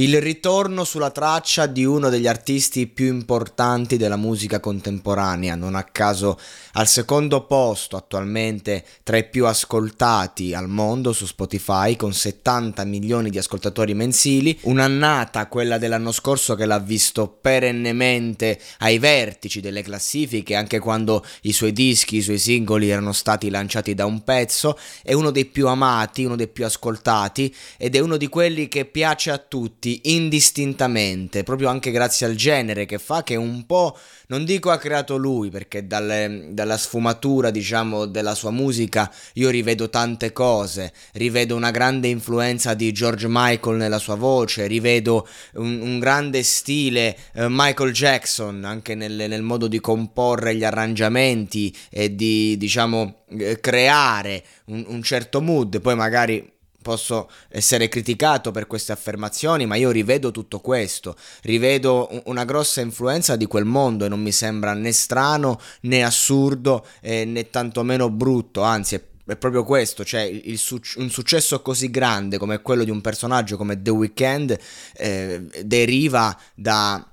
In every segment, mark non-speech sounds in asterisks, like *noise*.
Il ritorno sulla traccia di uno degli artisti più importanti della musica contemporanea, non a caso al secondo posto attualmente tra i più ascoltati al mondo su Spotify con 70 milioni di ascoltatori mensili, un'annata quella dell'anno scorso che l'ha visto perennemente ai vertici delle classifiche anche quando i suoi dischi, i suoi singoli erano stati lanciati da un pezzo, è uno dei più amati, uno dei più ascoltati ed è uno di quelli che piace a tutti indistintamente, proprio anche grazie al genere che fa, che un po', non dico ha creato lui, perché dalle, dalla sfumatura, diciamo, della sua musica io rivedo tante cose, rivedo una grande influenza di George Michael nella sua voce, rivedo un, un grande stile eh, Michael Jackson anche nel, nel, modo di comporre gli arrangiamenti e di, diciamo, eh, creare un, un certo mood, poi magari posso essere criticato per queste affermazioni, ma io rivedo tutto questo, rivedo una grossa influenza di quel mondo e non mi sembra né strano né assurdo eh, né tantomeno brutto, anzi è è proprio questo, cioè il, un successo così grande come quello di un personaggio come The Weeknd eh, deriva da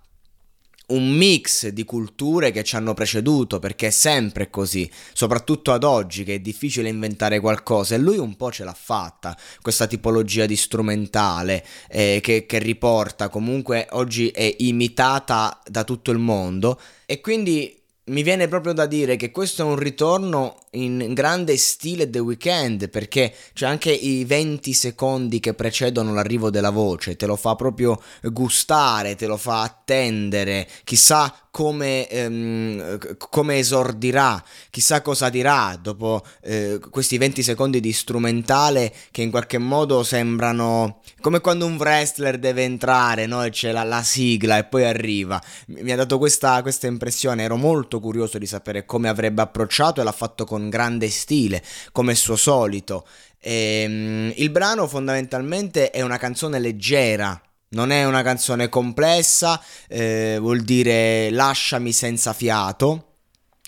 un mix di culture che ci hanno preceduto, perché è sempre così, soprattutto ad oggi che è difficile inventare qualcosa e lui un po' ce l'ha fatta, questa tipologia di strumentale eh, che, che riporta comunque oggi è imitata da tutto il mondo e quindi mi viene proprio da dire che questo è un ritorno in grande stile The Weeknd perché c'è anche i 20 secondi che precedono l'arrivo della voce, te lo fa proprio gustare, te lo fa attendere, chissà come, ehm, come esordirà, chissà cosa dirà dopo eh, questi 20 secondi di strumentale che in qualche modo sembrano come quando un wrestler deve entrare no? e c'è la, la, sigla e poi arriva. Mi ha dato questa, questa impressione, ero molto curioso di sapere come avrebbe approcciato e l'ha fatto con grande stile, come suo solito. E, um, il brano fondamentalmente è una canzone leggera, non è una canzone complessa, eh, vuol dire lasciami senza fiato.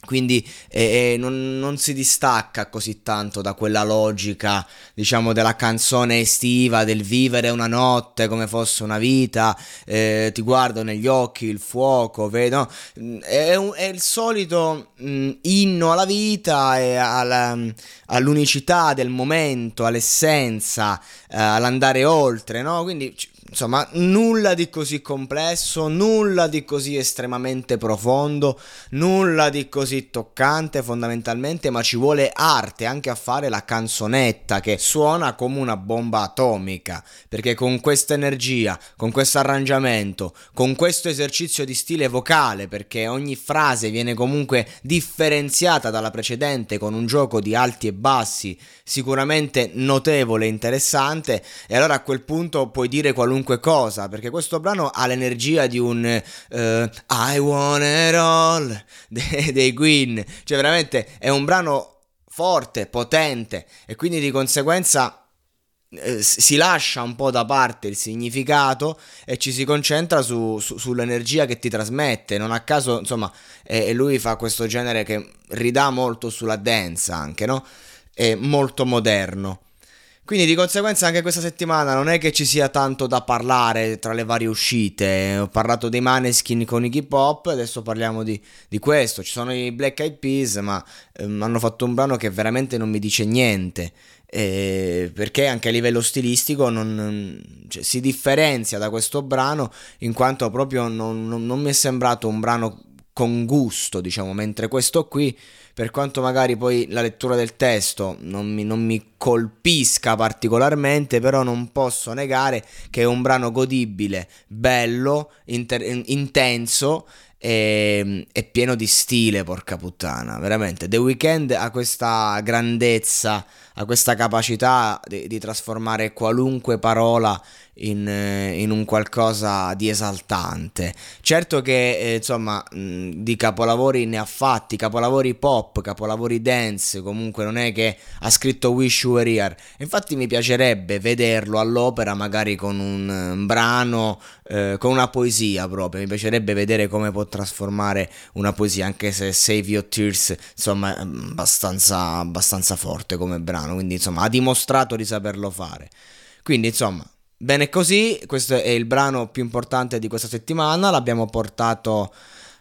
Quindi eh, eh, non, non, si distacca così tanto da quella logica, diciamo, della canzone estiva, del vivere una notte come fosse una vita, eh, ti guardo negli occhi, il fuoco, vedo. È, un, è il solito mh, mm, inno alla vita e alla, all'unicità del momento, all'essenza, eh, all'andare oltre, no? Quindi Insomma, nulla di così complesso, nulla di così estremamente profondo, nulla di così toccante fondamentalmente, ma ci vuole arte anche a fare la canzonetta che suona come una bomba atomica, perché con questa energia, con questo arrangiamento, con questo esercizio di stile vocale, perché ogni frase viene comunque differenziata dalla precedente con un gioco di alti e bassi sicuramente notevole e interessante, e allora a quel punto puoi dire qualunque cosa, perché questo brano ha l'energia di un uh, I want it all *laughs* dei Queen, cioè veramente è un brano forte, potente e quindi di conseguenza eh, si lascia un po' da parte il significato e ci si concentra su, su, sull'energia che ti trasmette. Non a caso, insomma, eh, lui fa questo genere che ridà molto sulla dance anche, no? È molto moderno. Quindi di conseguenza anche questa settimana non è che ci sia tanto da parlare tra le varie uscite. Ho parlato dei Maneskin con i hip hop, adesso parliamo di, di, questo. Ci sono i Black Eyed Peas, ma ehm, hanno fatto un brano che veramente non mi dice niente. Eh, perché anche a livello stilistico non, cioè, si differenzia da questo brano in quanto proprio non, non, non mi è sembrato un brano con gusto, diciamo, mentre questo qui, per quanto magari poi la lettura del testo non mi, non mi colpisca particolarmente, però non posso negare che è un brano godibile, bello, inter- intenso e, e, pieno di stile, porca puttana, veramente. The Weeknd ha questa grandezza, ha questa capacità di, di trasformare qualunque parola in, eh, in, un qualcosa di esaltante. Certo che eh, insomma di capolavori ne ha fatti, capolavori pop, capolavori dance, comunque non è che ha scritto Wish You Were Here. Infatti mi piacerebbe vederlo all'opera magari con un, un brano, eh, con una poesia proprio, mi piacerebbe vedere come trasformare una poesia, anche se Save Your Tears insomma è abbastanza, abbastanza forte come brano, quindi insomma ha dimostrato di saperlo fare. Quindi insomma Bene così, questo è il brano più importante di questa settimana, l'abbiamo portato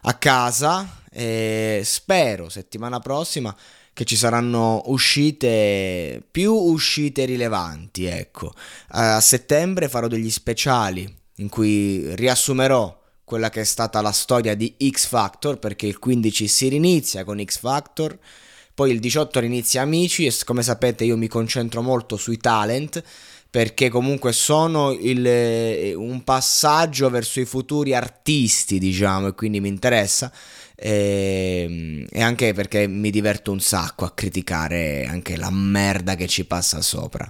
a casa e spero settimana prossima che ci saranno uscite più uscite rilevanti, ecco. A settembre farò degli speciali in cui riassumerò quella che è stata la storia di X Factor perché il 15 si rinizia con X Factor poi il 18 inizia Amici e come sapete io mi concentro molto sui talent perché comunque sono il, eh, un passaggio verso i futuri artisti, diciamo, e quindi mi interessa. E, ehm, e, anche perché mi diverto un sacco a criticare anche la merda che ci passa sopra.